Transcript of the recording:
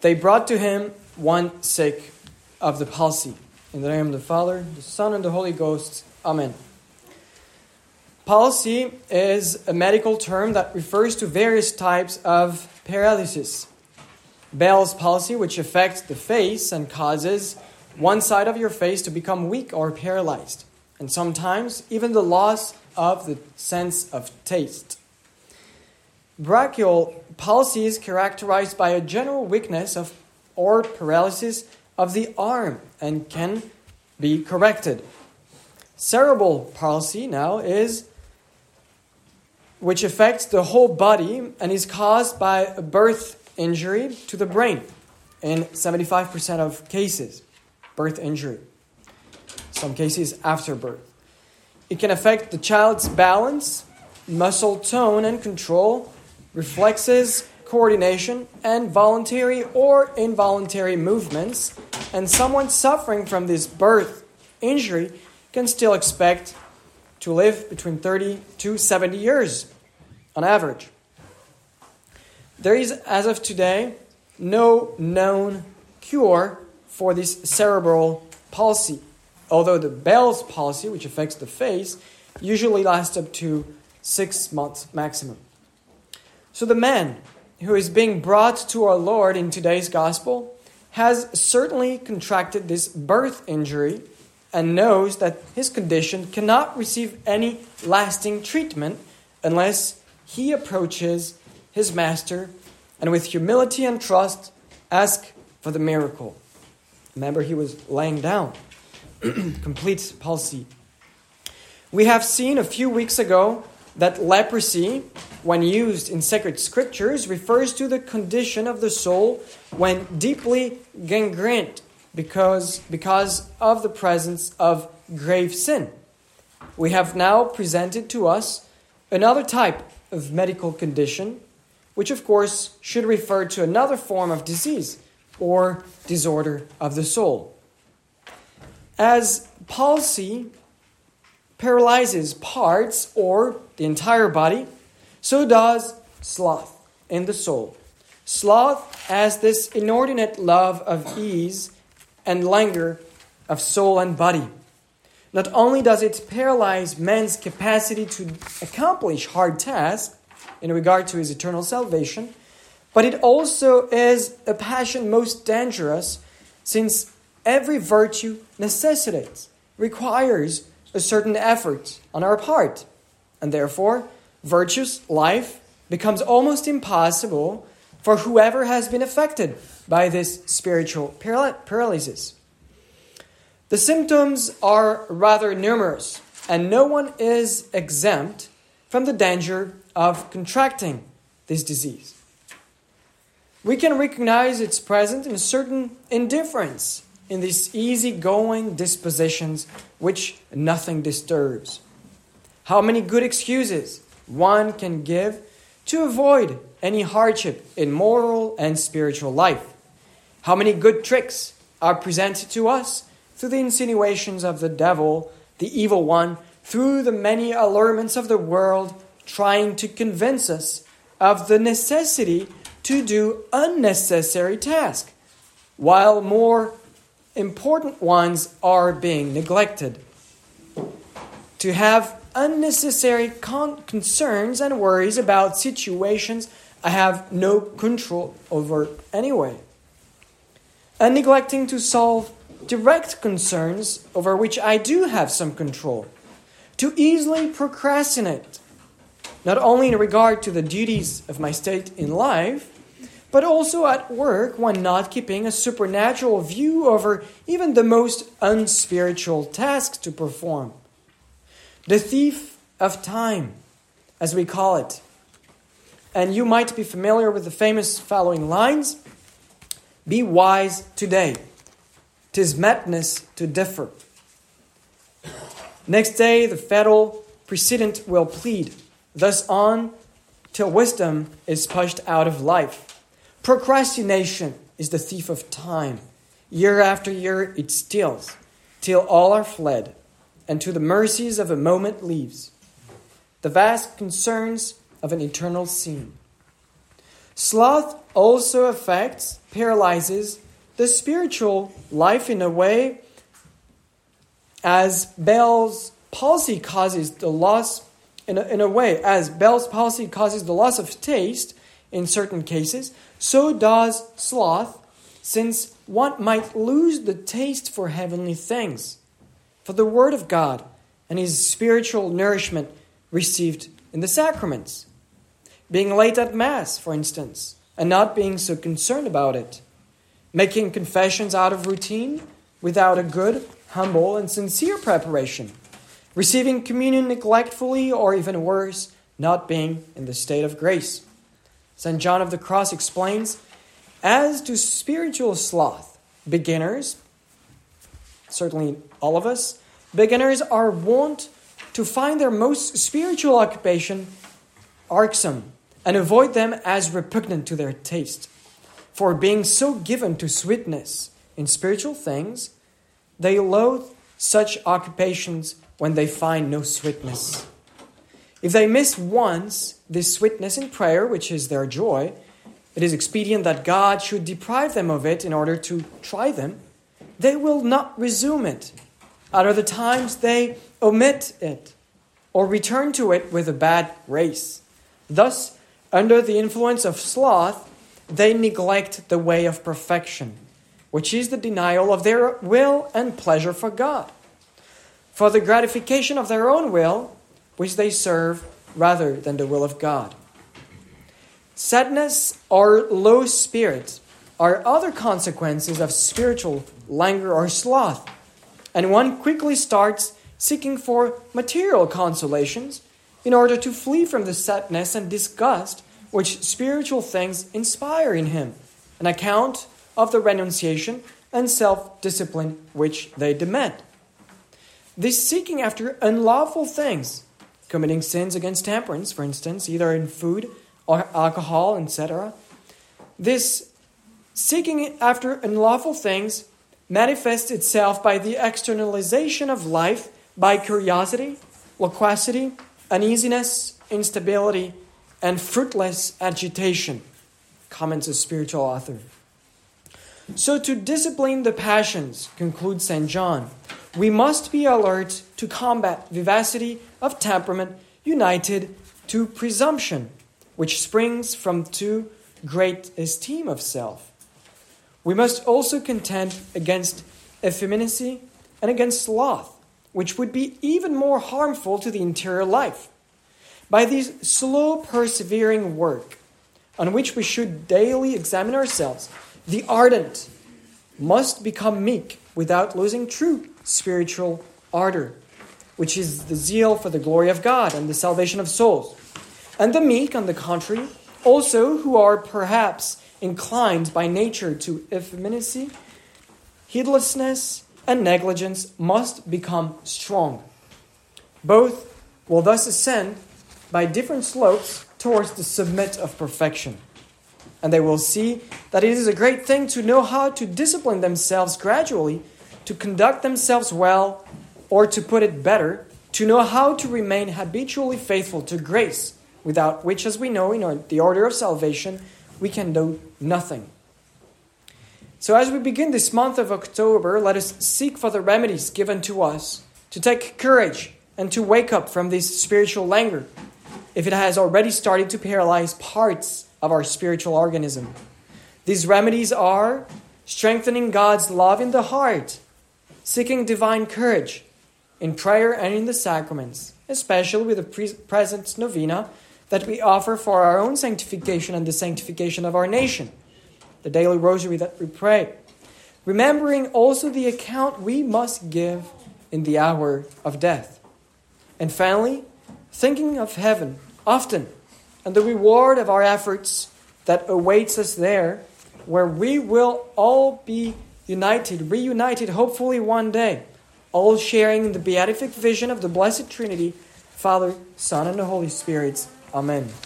they brought to him one sick of the palsy. In the name of the Father, the Son, and the Holy Ghost. Amen. Palsy is a medical term that refers to various types of paralysis. Bell's palsy, which affects the face and causes one side of your face to become weak or paralyzed, and sometimes even the loss of the sense of taste. Brachial palsy is characterized by a general weakness of or paralysis of the arm and can be corrected. Cerebral palsy now is which affects the whole body and is caused by a birth injury to the brain in 75% of cases. Birth injury. Some cases after birth. It can affect the child's balance, muscle tone and control, reflexes, coordination, and voluntary or involuntary movements. And someone suffering from this birth injury can still expect to live between 30 to 70 years on average. There is, as of today, no known cure for this cerebral palsy, although the Bell's palsy, which affects the face, usually lasts up to six months maximum. So the man who is being brought to our Lord in today's gospel has certainly contracted this birth injury and knows that his condition cannot receive any lasting treatment unless he approaches his master and with humility and trust ask for the miracle. Remember, he was laying down, complete palsy. We have seen a few weeks ago that leprosy, when used in sacred scriptures, refers to the condition of the soul when deeply gangrened because, because of the presence of grave sin. We have now presented to us another type of medical condition, which of course should refer to another form of disease or disorder of the soul. As palsy paralyzes parts or the entire body, so does sloth in the soul. Sloth has this inordinate love of ease and languor of soul and body. Not only does it paralyze man's capacity to accomplish hard tasks in regard to his eternal salvation, but it also is a passion most dangerous since every virtue necessitates, requires a certain effort on our part, and therefore virtuous life becomes almost impossible for whoever has been affected by this spiritual paralysis. The symptoms are rather numerous, and no one is exempt from the danger of contracting this disease. We can recognize its presence in a certain indifference in these easygoing dispositions which nothing disturbs. How many good excuses one can give to avoid any hardship in moral and spiritual life. How many good tricks are presented to us through the insinuations of the devil, the evil one, through the many allurements of the world, trying to convince us of the necessity to do unnecessary tasks, while more important ones are being neglected. To have unnecessary con- concerns and worries about situations I have no control over anyway and neglecting to solve direct concerns over which I do have some control, to easily procrastinate, not only in regard to the duties of my state in life, but also at work when not keeping a supernatural view over even the most unspiritual tasks to perform. The thief of time, as we call it. And you might be familiar with the famous following lines be wise today. Tis madness to differ. Next day, the federal precedent will plead, thus on till wisdom is pushed out of life. Procrastination is the thief of time. Year after year it steals, till all are fled, and to the mercies of a moment leaves the vast concerns of an eternal scene. Sloth also affects, paralyzes the spiritual life in a way as Bell's palsy causes the loss, in a, in a way, as Bell's palsy causes the loss of taste in certain cases, so does sloth, since one might lose the taste for heavenly things, for the Word of God, and his spiritual nourishment received in the sacraments. Being late at Mass, for instance, and not being so concerned about it. Making confessions out of routine without a good, humble, and sincere preparation. Receiving communion neglectfully, or even worse, not being in the state of grace. St. John of the Cross explains As to spiritual sloth, beginners, certainly all of us, beginners are wont to find their most spiritual occupation irksome and avoid them as repugnant to their taste. For being so given to sweetness in spiritual things, they loathe such occupations when they find no sweetness. If they miss once this sweetness in prayer, which is their joy, it is expedient that God should deprive them of it in order to try them. They will not resume it. At other times, they omit it or return to it with a bad grace. Thus, under the influence of sloth, they neglect the way of perfection, which is the denial of their will and pleasure for God, for the gratification of their own will, which they serve rather than the will of God. Sadness or low spirits are other consequences of spiritual languor or sloth, and one quickly starts seeking for material consolations in order to flee from the sadness and disgust which spiritual things inspire in him, an account of the renunciation and self discipline which they demand. This seeking after unlawful things, committing sins against temperance, for instance, either in food or alcohol, etc., this seeking after unlawful things manifests itself by the externalization of life by curiosity, loquacity, uneasiness, instability, and fruitless agitation, comments a spiritual author. So, to discipline the passions, concludes St. John, we must be alert to combat vivacity of temperament united to presumption, which springs from too great esteem of self. We must also contend against effeminacy and against sloth, which would be even more harmful to the interior life. By this slow, persevering work, on which we should daily examine ourselves, the ardent must become meek without losing true spiritual ardor, which is the zeal for the glory of God and the salvation of souls. And the meek, on the contrary, also who are perhaps inclined by nature to effeminacy, heedlessness, and negligence must become strong. Both will thus ascend by different slopes towards the summit of perfection. And they will see that it is a great thing to know how to discipline themselves gradually, to conduct themselves well, or to put it better, to know how to remain habitually faithful to grace, without which, as we know in the order of salvation, we can do nothing. So, as we begin this month of October, let us seek for the remedies given to us to take courage and to wake up from this spiritual languor if it has already started to paralyze parts of our spiritual organism. These remedies are strengthening God's love in the heart, seeking divine courage in prayer and in the sacraments, especially with the present novena that we offer for our own sanctification and the sanctification of our nation the daily rosary that we pray, remembering also the account we must give in the hour of death. And finally, thinking of heaven often and the reward of our efforts that awaits us there, where we will all be united, reunited, hopefully one day, all sharing the beatific vision of the Blessed Trinity, Father, Son, and the Holy Spirit. Amen.